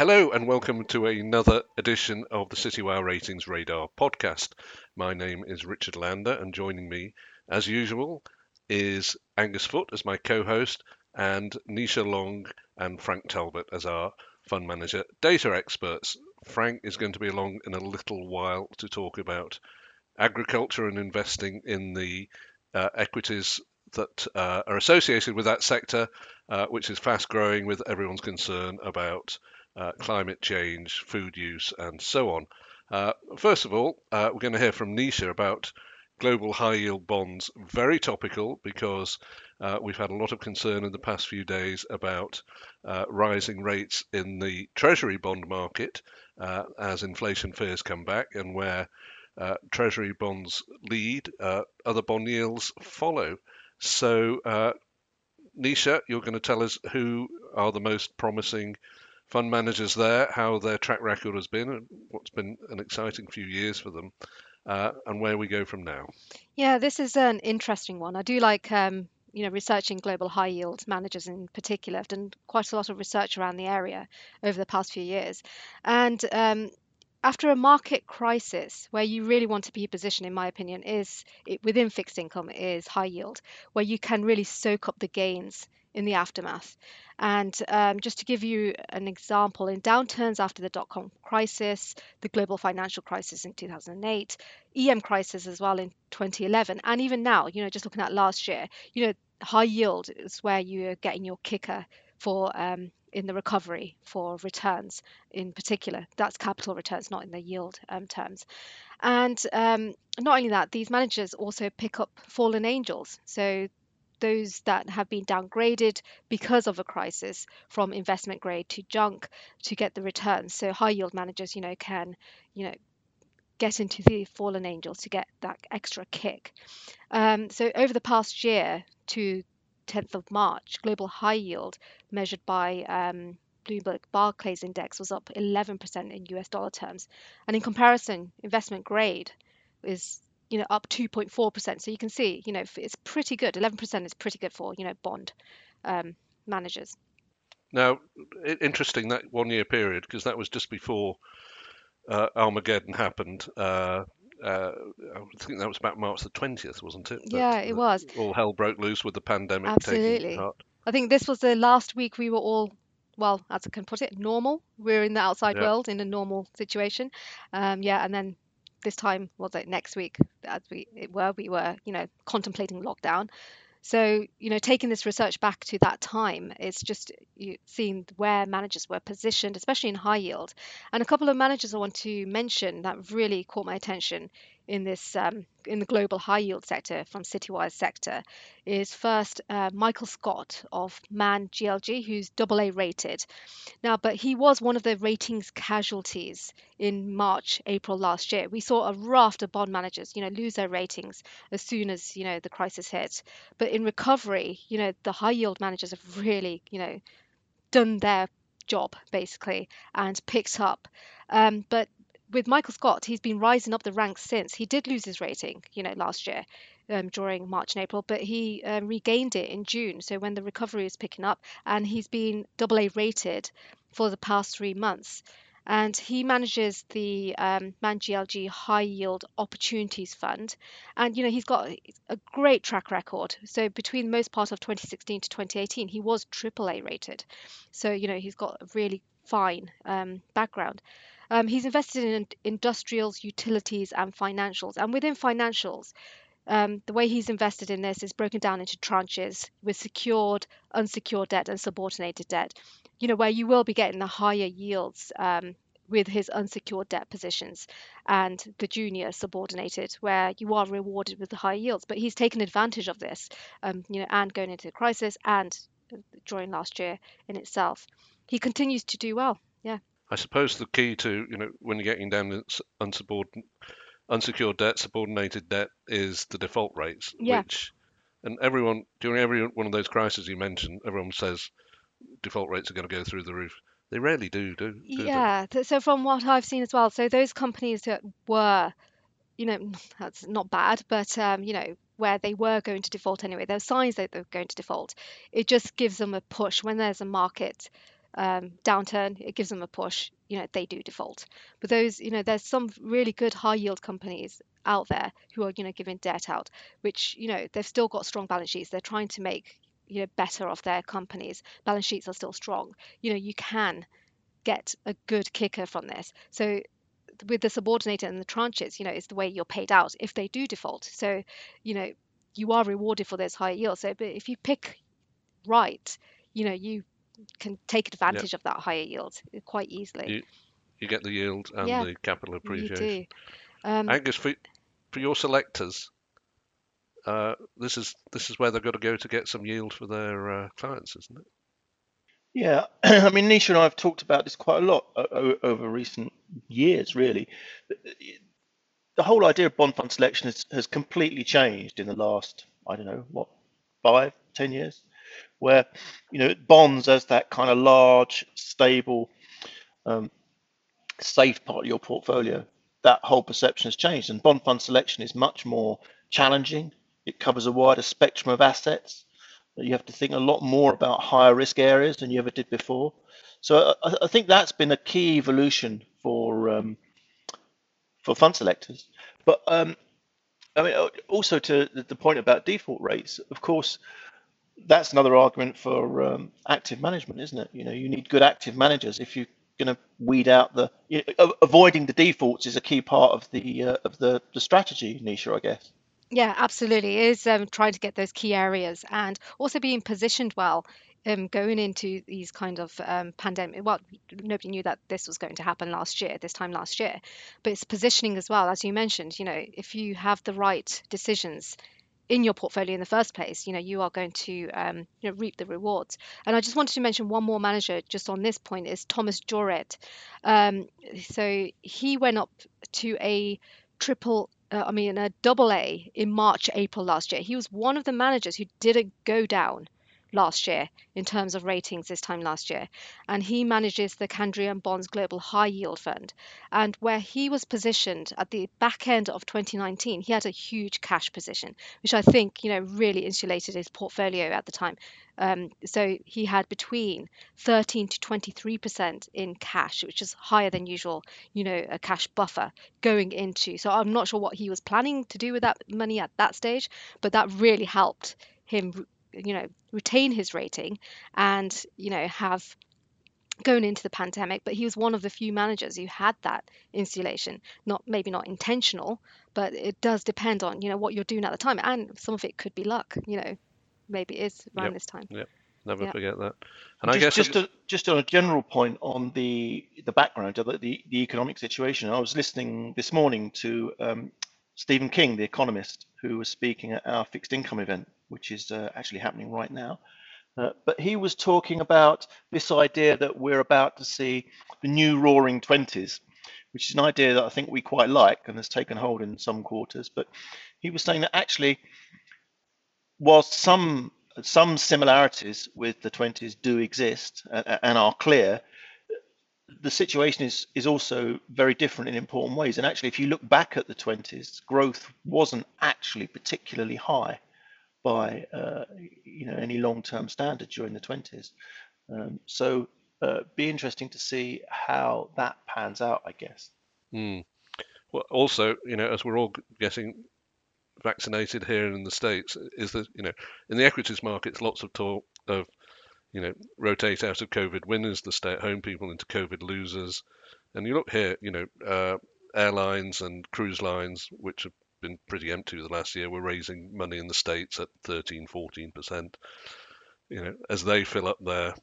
Hello and welcome to another edition of the CityWire Ratings Radar podcast. My name is Richard Lander and joining me, as usual, is Angus Foot as my co-host and Nisha Long and Frank Talbot as our fund manager data experts. Frank is going to be along in a little while to talk about agriculture and investing in the uh, equities that uh, are associated with that sector, uh, which is fast growing with everyone's concern about uh, climate change, food use, and so on. Uh, first of all, uh, we're going to hear from Nisha about global high yield bonds. Very topical because uh, we've had a lot of concern in the past few days about uh, rising rates in the Treasury bond market uh, as inflation fears come back and where Treasury bonds lead, other bond yields follow. So, Nisha, you're going to tell us who are the most promising fund managers there, how their track record has been, and what's been an exciting few years for them, uh, and where we go from now. Yeah, this is an interesting one. I do like um, you know researching global high yield managers in particular. I've done quite a lot of research around the area over the past few years, and um, after a market crisis where you really want to be positioned in my opinion is it, within fixed income is high yield where you can really soak up the gains in the aftermath. And um, just to give you an example, in downturns after the dot com crisis, the global financial crisis in 2008, EM crisis as well in 2011, and even now, you know, just looking at last year, you know, high yield is where you're getting your kicker for um, in the recovery for returns in particular. That's capital returns, not in the yield um, terms. And um, not only that, these managers also pick up fallen angels. So those that have been downgraded because of a crisis from investment grade to junk to get the returns. So high yield managers, you know, can, you know, get into the fallen angels to get that extra kick. Um, so over the past year to 10th of March, global high yield measured by um, Bloomberg Barclays Index was up 11% in US dollar terms. And in comparison, investment grade is you know up 2.4%. So you can see, you know, it's pretty good. 11% is pretty good for you know bond um, managers. Now, interesting that one year period because that was just before uh, Armageddon happened. Uh, uh, I think that was about March the 20th, wasn't it? That, yeah, it was. All hell broke loose with the pandemic. Absolutely. I think this was the last week we were all well, as I can put it, normal. We're in the outside yep. world in a normal situation. Um, yeah, and then this time was it next week as we were we were you know contemplating lockdown. So you know taking this research back to that time it's just seeing where managers were positioned especially in high yield. And a couple of managers i want to mention that really caught my attention in this um, in the global high yield sector from Citywire sector is first uh, Michael Scott of Man GLG, who's AA rated. Now, but he was one of the ratings casualties in March, April last year. We saw a raft of bond managers, you know, lose their ratings as soon as you know the crisis hit. But in recovery, you know, the high yield managers have really, you know, done their job basically and picked up. Um, but with Michael Scott, he's been rising up the ranks since. He did lose his rating, you know, last year um, during March and April, but he um, regained it in June. So when the recovery is picking up, and he's been AA rated for the past three months. And he manages the um, Man GLG High Yield Opportunities Fund, and you know he's got a great track record. So between most part of 2016 to 2018, he was AAA rated. So you know he's got a really fine um, background. Um, he's invested in industrials, utilities, and financials. And within financials, um, the way he's invested in this is broken down into tranches with secured, unsecured debt, and subordinated debt. You know, where you will be getting the higher yields um, with his unsecured debt positions and the junior subordinated, where you are rewarded with the higher yields. But he's taken advantage of this, um, you know, and going into the crisis and during last year in itself. He continues to do well. Yeah. I suppose the key to you know when you're getting down to unsubordinated, unsecured debt, subordinated debt is the default rates, yeah. which and everyone during every one of those crises you mentioned, everyone says default rates are going to go through the roof. They rarely do, do, do yeah. They? So from what I've seen as well, so those companies that were, you know, that's not bad, but um, you know, where they were going to default anyway, there there's signs that they're going to default. It just gives them a push when there's a market um, downturn, it gives them a push. You know, they do default. But those, you know, there's some really good high yield companies out there who are, you know, giving debt out, which, you know, they've still got strong balance sheets. They're trying to make, you know, better of their companies. Balance sheets are still strong. You know, you can get a good kicker from this. So with the subordinated and the tranches, you know, is the way you're paid out if they do default. So, you know, you are rewarded for those higher yields. So, but if you pick right, you know, you can take advantage of that higher yield quite easily. You, you get the yield and Yeah, the capital you appreciation. do. Um, Angus, for, for your selectors, uh, this is this is where they've got to go to get some yield for their uh, clients, isn't it? Yeah, I mean, Nisha and I have talked about this quite a lot o- o- over recent years, really. The whole idea of bond fund selection has, has completely changed in the last, I don't know, what, five, ten years, where, you know, bonds as that kind of large, stable, um, safe part of your portfolio, that whole perception has changed. And bond fund selection is much more challenging. It covers a wider spectrum of assets. You have to think a lot more about higher risk areas than you ever did before. So I, I think that's been a key evolution for um, for fund selectors. But um, I mean, uh, also to the point about default rates, of course, that's another argument for um, active management, isn't it? You know, you need good active managers if you're going to weed out the you know, avoiding the defaults is a key part of the uh, of the the strategy, Nisha, I guess. Yeah, absolutely. It is um, trying to get those key areas and also being positioned well um, going into these kind of um, pandemic. Well, nobody knew that this was going to happen last year, this time last year, but it's positioning as well. As you mentioned, you know, if you have the right decisions in your portfolio in the first place, you know, you are going to um, you know, reap the rewards. And I just wanted to mention one more manager just on this point is Thomas Joret. Um, so he went up to a triple, uh, I mean, a double A in March, April last year. He was one of the managers who didn't go down last year in terms of ratings this time last year. And he manages the Candriam Bonds Global High Yield Fund. And where he was positioned at the back end of 2019, he had a huge cash position, which I think, you know, really insulated his portfolio at the time. Um, so he had between 13 to 23% in cash, which is higher than usual, you know, a cash buffer going into. So I'm not sure what he was planning to do with that money at that stage, but that really helped him, you know, retain his rating and, you know, have going into the pandemic, but he was one of the few managers who had that insulation. Not maybe not intentional, but it does depend on, you know, what you're doing at the time. And some of it could be luck, you know, maybe it is around Yep. this time. Yep. Never Yeah. forget that. And I Just guess just a, just on a general point on the the background of the, the, the economic situation, I was listening this morning to um, Stephen King, the economist, who was speaking at our fixed income event, which is uh, actually happening right now. Uh, but he was talking about this idea that we're about to see the new roaring 20s, which is an idea that I think we quite like and has taken hold in some quarters. But he was saying that actually, whilst some some similarities with the 20s do exist and, are clear, the situation is is also very different in important ways. And actually, if you look back at the 20s, growth wasn't actually particularly high by uh, you know any long-term standard during the 20s. Um, so uh, be interesting to see how that pans out, I guess. Mm. Well, also, you know, as we're all getting vaccinated here in the States, is that, you know, in the equities markets, lots of talk of, you know, rotate out of COVID winners, the stay at home people into COVID losers. And you look here, you know, uh, airlines and cruise lines, which have been pretty empty the last year, We're raising money in the States at 13, 14%, you know, as they fill up their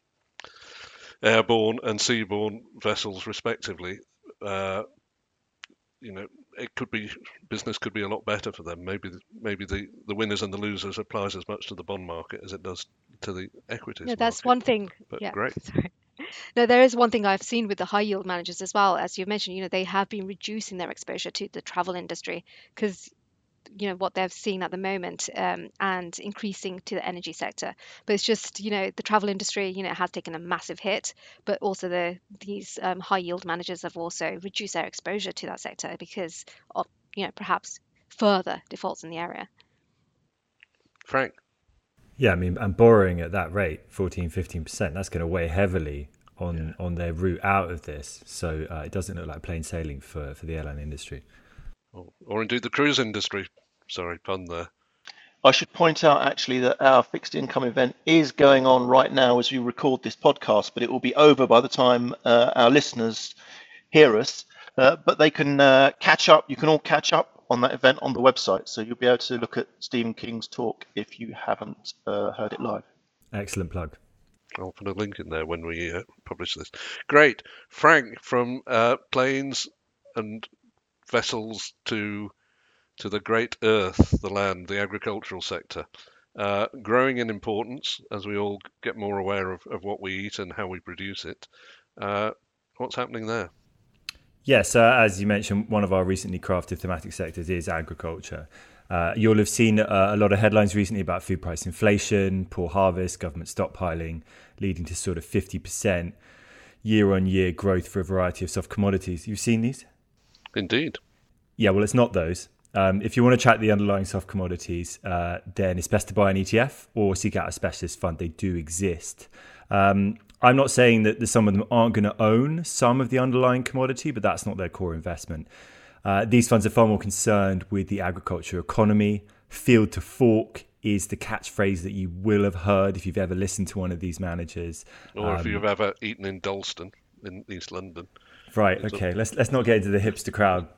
airborne and seaborne vessels respectively. Uh, you know, it could be business could be a lot better for them. Maybe maybe the, the winners and the losers applies as much to the bond market as it does to the equities No, that's market. one thing. But Yeah, great. sorry. No, there is one thing I've seen with the high yield managers as well. As you've mentioned, you know, they have been reducing their exposure to the travel industry because, you know, what they're seeing at the moment um, and increasing to the energy sector. But it's just, you know, the travel industry, you know, has taken a massive hit, but also the these um, high yield managers have also reduced their exposure to that sector because of, you know, perhaps further defaults in the area. Frank, Yeah, I mean, and borrowing at that rate, 14, 15%, that's going to weigh heavily on yeah. on their route out of this. So uh, it doesn't look like plain sailing for for the airline industry, or, or indeed the cruise industry. Sorry, pun there. I should point out actually that our fixed income event is going on right now as we record this podcast, but it will be over by the time uh, our listeners hear us. Uh, but they can uh, catch up. You can all catch up on that event on the website, so you'll be able to look at Stephen King's talk if you haven't uh, heard it live. Excellent plug. I'll put a link in there when we uh, publish this. Great, Frank from uh, planes and vessels to to the great earth, the land, the agricultural sector, uh, growing in importance as we all get more aware of, of what we eat and how we produce it. Uh, what's happening there? Yes, uh, as you mentioned, one of our recently crafted thematic sectors is agriculture. Uh, you'll have seen uh, a lot of headlines recently about food price inflation, poor harvest, government stockpiling, leading to sort of 50% year on year growth for a variety of soft commodities. You've seen these? Indeed. Yeah, well, it's not those. Um, if you want to track the underlying soft commodities, uh, then it's best to buy an ETF or seek out a specialist fund. They do exist. Um, I'm not saying that some of them aren't going to own some of the underlying commodity, but that's not their core investment. Uh, these funds are far more concerned with the agriculture economy. Field to fork is the catchphrase that you will have heard if you've ever listened to one of these managers, or um, if you've ever eaten in Dalston in East London. Right. Okay. Let's let's not get into the hipster crowd.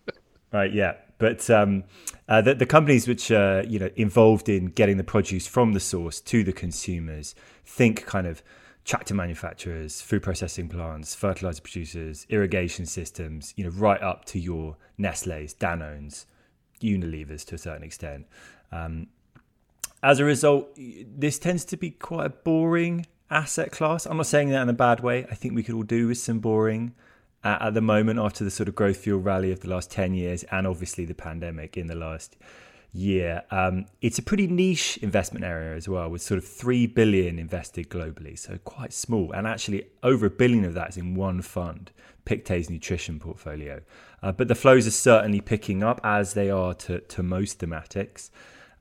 right. Yeah. But um, uh, the, the, companies which are you know involved in getting the produce from the source to the consumers think kind of tractor manufacturers, food processing plants, fertilizer producers, irrigation systems, you know, right up to your Nestle's, Danones, Unilevers to a certain extent. Um, as a result, this tends to be quite a boring asset class. I'm not saying that in a bad way. I think we could all do with some boring at, at the moment after the sort of growth fuel rally of the last 10 years and obviously the pandemic in the last year. Um, it's a pretty niche investment area as well, with sort of three billion invested globally, so quite small. And actually, over a billion of that is in one fund, Pictet's nutrition portfolio. Uh, but the flows are certainly picking up as they are to, to most thematics.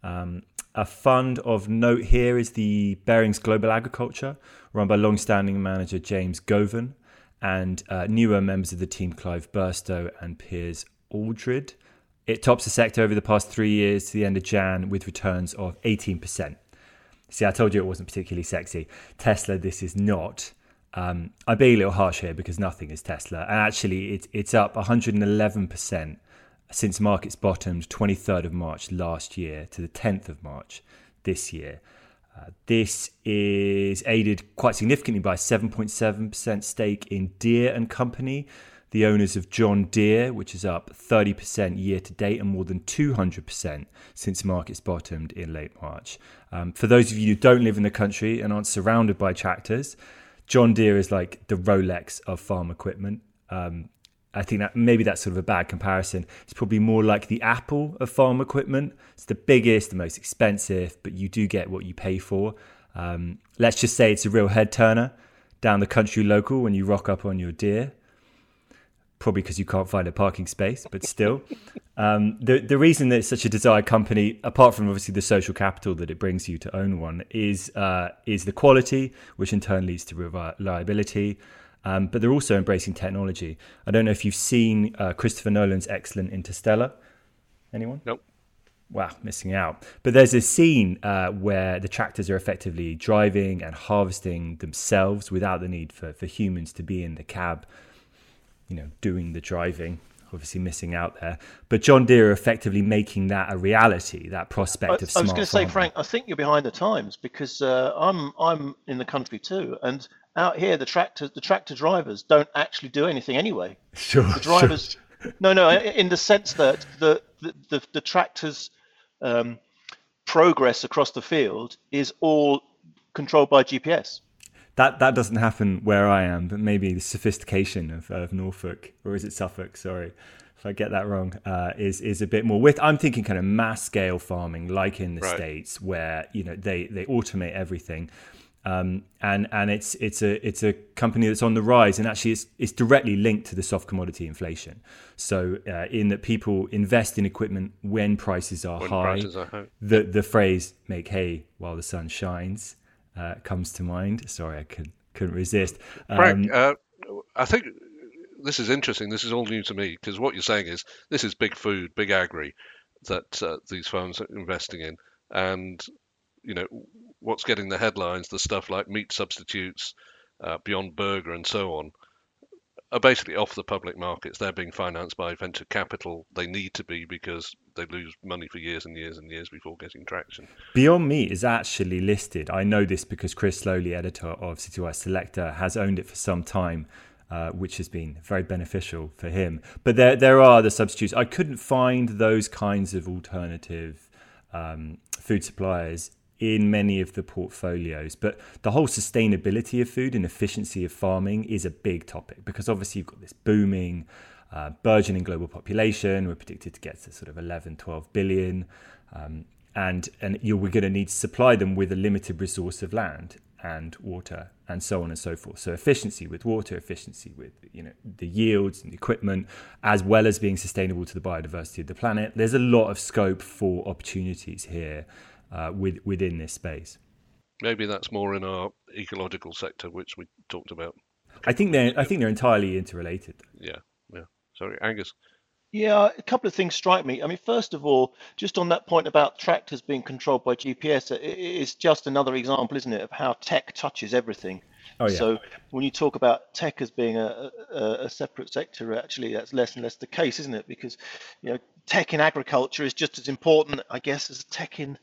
Um, a fund of note here is the Barings Global Agriculture, run by long-standing manager James Govan, and uh, newer members of the team Clive Burstow and Piers Aldred. It tops the sector over the past three years to the end of Jan with returns of 18%. See, I told you it wasn't particularly sexy. Tesla, this is not. Um, I'm being a little harsh here because nothing is Tesla. And actually, it, it's up 111% since markets bottomed 23rd of March last year to the 10th of March this year. Uh, this is aided quite significantly by 7.7% stake in Deere and Company, the owners of John Deere, which is up 30% year to date and more than 200% since markets bottomed in late March. Um, for those of you who don't live in the country and aren't surrounded by tractors, John Deere is like the Rolex of farm equipment. Um, I think that maybe that's sort of a bad comparison. It's probably more like the Apple of farm equipment. It's the biggest, the most expensive, but you do get what you pay for. Um, let's just say it's a real head turner down the country local when you rock up on your Deere probably because you can't find a parking space, but still. Um, the the reason that it's such a desired company, apart from obviously the social capital that it brings you to own one, is uh, is the quality, which in turn leads to reliability. Um, but they're also embracing technology. I don't know if you've seen uh, Christopher Nolan's excellent Interstellar. Anyone? Nope. Wow, missing out. But there's a scene uh, where the tractors are effectively driving and harvesting themselves without the need for, for humans to be in the cab you know, doing the driving, obviously missing out there. But John Deere effectively making that a reality, that prospect I, of smart I was going to say, Frank, I think you're behind the times because uh, I'm I'm in the country too, and out here the tractor the tractor drivers don't actually do anything anyway. Sure. The drivers, sure. no, no, in the sense that the the the, the tractors. Um, progress across the field is all controlled by GPS that that doesn't happen where I am, but maybe the sophistication of, of Norfolk, or is it Suffolk? Sorry, if I get that wrong, uh, is is a bit more with. I'm thinking kind of mass scale farming, like in the right. states, where you know they they automate everything. Um, and and it's it's a it's a company that's on the rise, and actually it's it's directly linked to the soft commodity inflation. So uh, in that people invest in equipment when prices are when high. Prices are high. The the phrase "make hay while the sun shines" uh, comes to mind. Sorry, I could couldn't resist. Frank, um, uh, I think this is interesting. This is all new to me because what you're saying is this is big food, big agri that uh, these firms are investing in, and you know what's getting the headlines, the stuff like meat substitutes, uh, Beyond Burger, and so on, are basically off the public markets. They're being financed by venture capital. They need to be because they lose money for years and years and years before getting traction. Beyond Meat is actually listed. I know this because Chris Sloley, editor of Citywire Selector, has owned it for some time. Uh, which has been very beneficial for him. But there, there are the substitutes. I couldn't find those kinds of alternative um, food suppliers in many of the portfolios. But the whole sustainability of food and efficiency of farming is a big topic because obviously you've got this booming, uh, burgeoning global population. We're predicted to get to sort of 11, 12 billion. Um, and and you're, we're going to need to supply them with a limited resource of land and water and so on and so forth. So efficiency with water, efficiency with you know the yields and the equipment, as well as being sustainable to the biodiversity of the planet. There's a lot of scope for opportunities here uh, with, within this space. Maybe that's more in our ecological sector, which we talked about. I think they're I think they're entirely interrelated. Yeah, yeah. Sorry, Angus. Yeah, a couple of things strike me. I mean, first of all, just on that point about tractors being controlled by GPS, it's just another example, isn't it, of how tech touches everything. Oh, yeah. So when you talk about tech as being a, a, a, separate sector, actually that's less and less the case, isn't it? Because you know, tech in agriculture is just as important, I guess, as tech in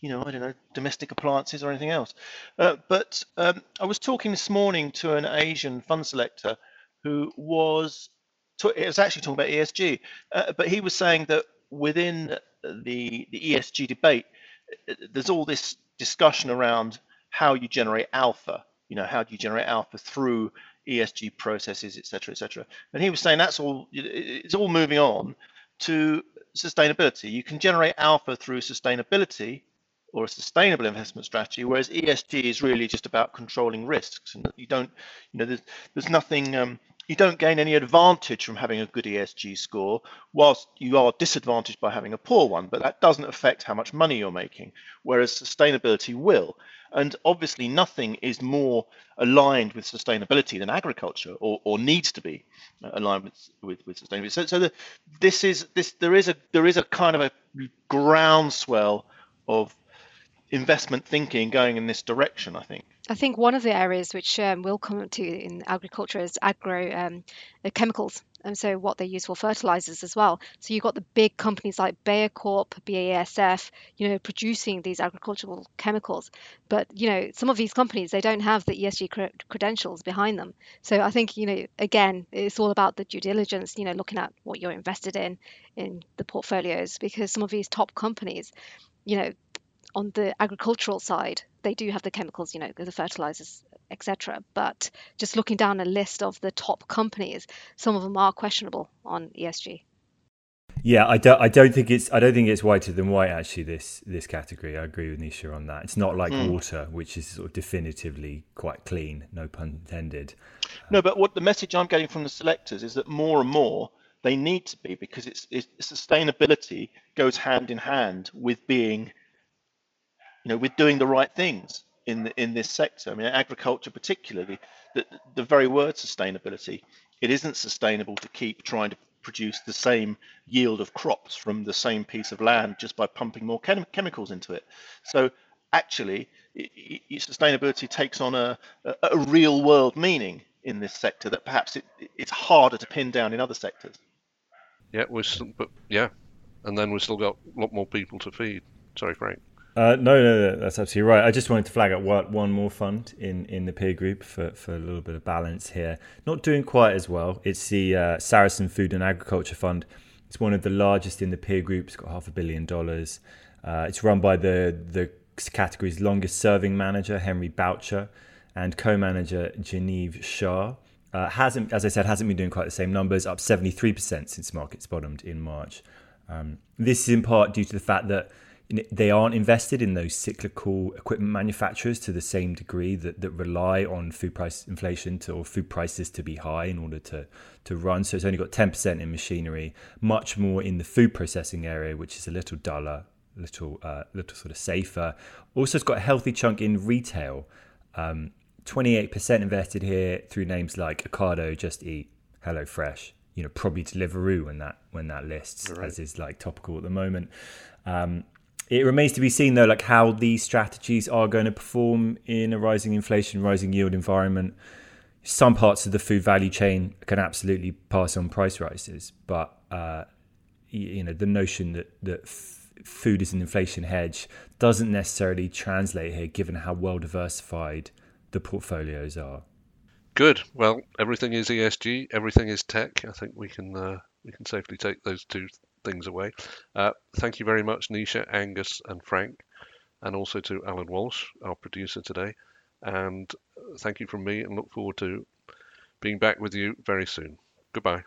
you know, I don't know, domestic appliances or anything else. Uh, but um, I was talking this morning to an Asian fund selector who was, it was actually talking about ESG, uh, but he was saying that within the, the ESG debate, there's all this discussion around how you generate alpha. You know, how do you generate alpha through ESG processes, et cetera, et cetera. And he was saying that's all, it's all moving on to sustainability. You can generate alpha through sustainability or a sustainable investment strategy, whereas ESG is really just about controlling risks. And you don't, you know, there's, there's nothing, um, you don't gain any advantage from having a good ESG score, whilst you are disadvantaged by having a poor one, but that doesn't affect how much money you're making, whereas sustainability will. And obviously, nothing is more aligned with sustainability than agriculture, or, or needs to be aligned with, with, with sustainability. So, so the, this is this there is a there is a kind of a groundswell of investment thinking going in this direction, I think. I think one of the areas which um, we'll come to in agriculture is agro um, chemicals, and so what they use for fertilizers as well. So you've got the big companies like Bayer Corp, BASF, you know, producing these agricultural chemicals. But you know, some of these companies they don't have the ESG credentials behind them. So I think you know, again, it's all about the due diligence. You know, looking at what you're invested in in the portfolios because some of these top companies, you know, on the agricultural side, they do have the chemicals, you know, the fertilizers, etc. But just looking down a list of the top companies, some of them are questionable on ESG. Yeah, I don't. I don't think it's. I don't think it's whiter than white. Actually, this this category. I agree with Nisha on that. It's not like mm. water, which is sort of definitively quite clean. No pun intended. No, but what the message I'm getting from the selectors is that more and more they need to be because it's, it's sustainability goes hand in hand with being you know, with doing the right things in the, in this sector. I mean, agriculture particularly, the, the very word sustainability, it isn't sustainable to keep trying to produce the same yield of crops from the same piece of land just by pumping more chem- chemicals into it. So actually, it, it, sustainability takes on a, a, a, real world meaning in this sector that perhaps it, it's harder to pin down in other sectors. Yeah, we're still, but yeah, and then we've still got a lot more people to feed. Sorry, Frank. Uh, no, no, no, that's absolutely right. I just wanted to flag up one, more fund in, in the peer group for, for a little bit of balance here. Not doing quite as well. It's the uh, Sarasin Food and Agriculture Fund. It's one of the largest in the peer group. It's got half a billion dollars. Uh, it's run by the the category's longest serving manager, Henry Boucher, and co-manager Genevieve Shah. Uh, hasn't, as I said, hasn't been doing quite the same numbers. Up 73% since markets bottomed in March. Um, this is in part due to the fact that they aren't invested in those cyclical equipment manufacturers to the same degree that, that rely on food price inflation to, or food prices to be high in order to, to run. So it's only got 10% in machinery, much more in the food processing area, which is a little duller, little, uh, little sort of safer. Also, it's got a healthy chunk in retail. Um, 28% invested here through names like Ocado, Just Eat, HelloFresh, you know, probably Deliveroo when that when that lists, right. as is like topical at the moment. Um, it remains to be seen though, like how these strategies are going to perform in a rising inflation, rising yield environment. Some parts of the food value chain can absolutely pass on price rises, but uh, you know the notion that that f- food is an inflation hedge doesn't necessarily translate here, given how well diversified the portfolios are. Good. Well, everything is ESG. Everything is tech. I think we can uh, we can safely take those two things away. Uh, thank you very much, Nisha, Angus, and Frank, and also to Alan Walsh, our producer today. And thank you from me, and look forward to being back with you very soon. Goodbye.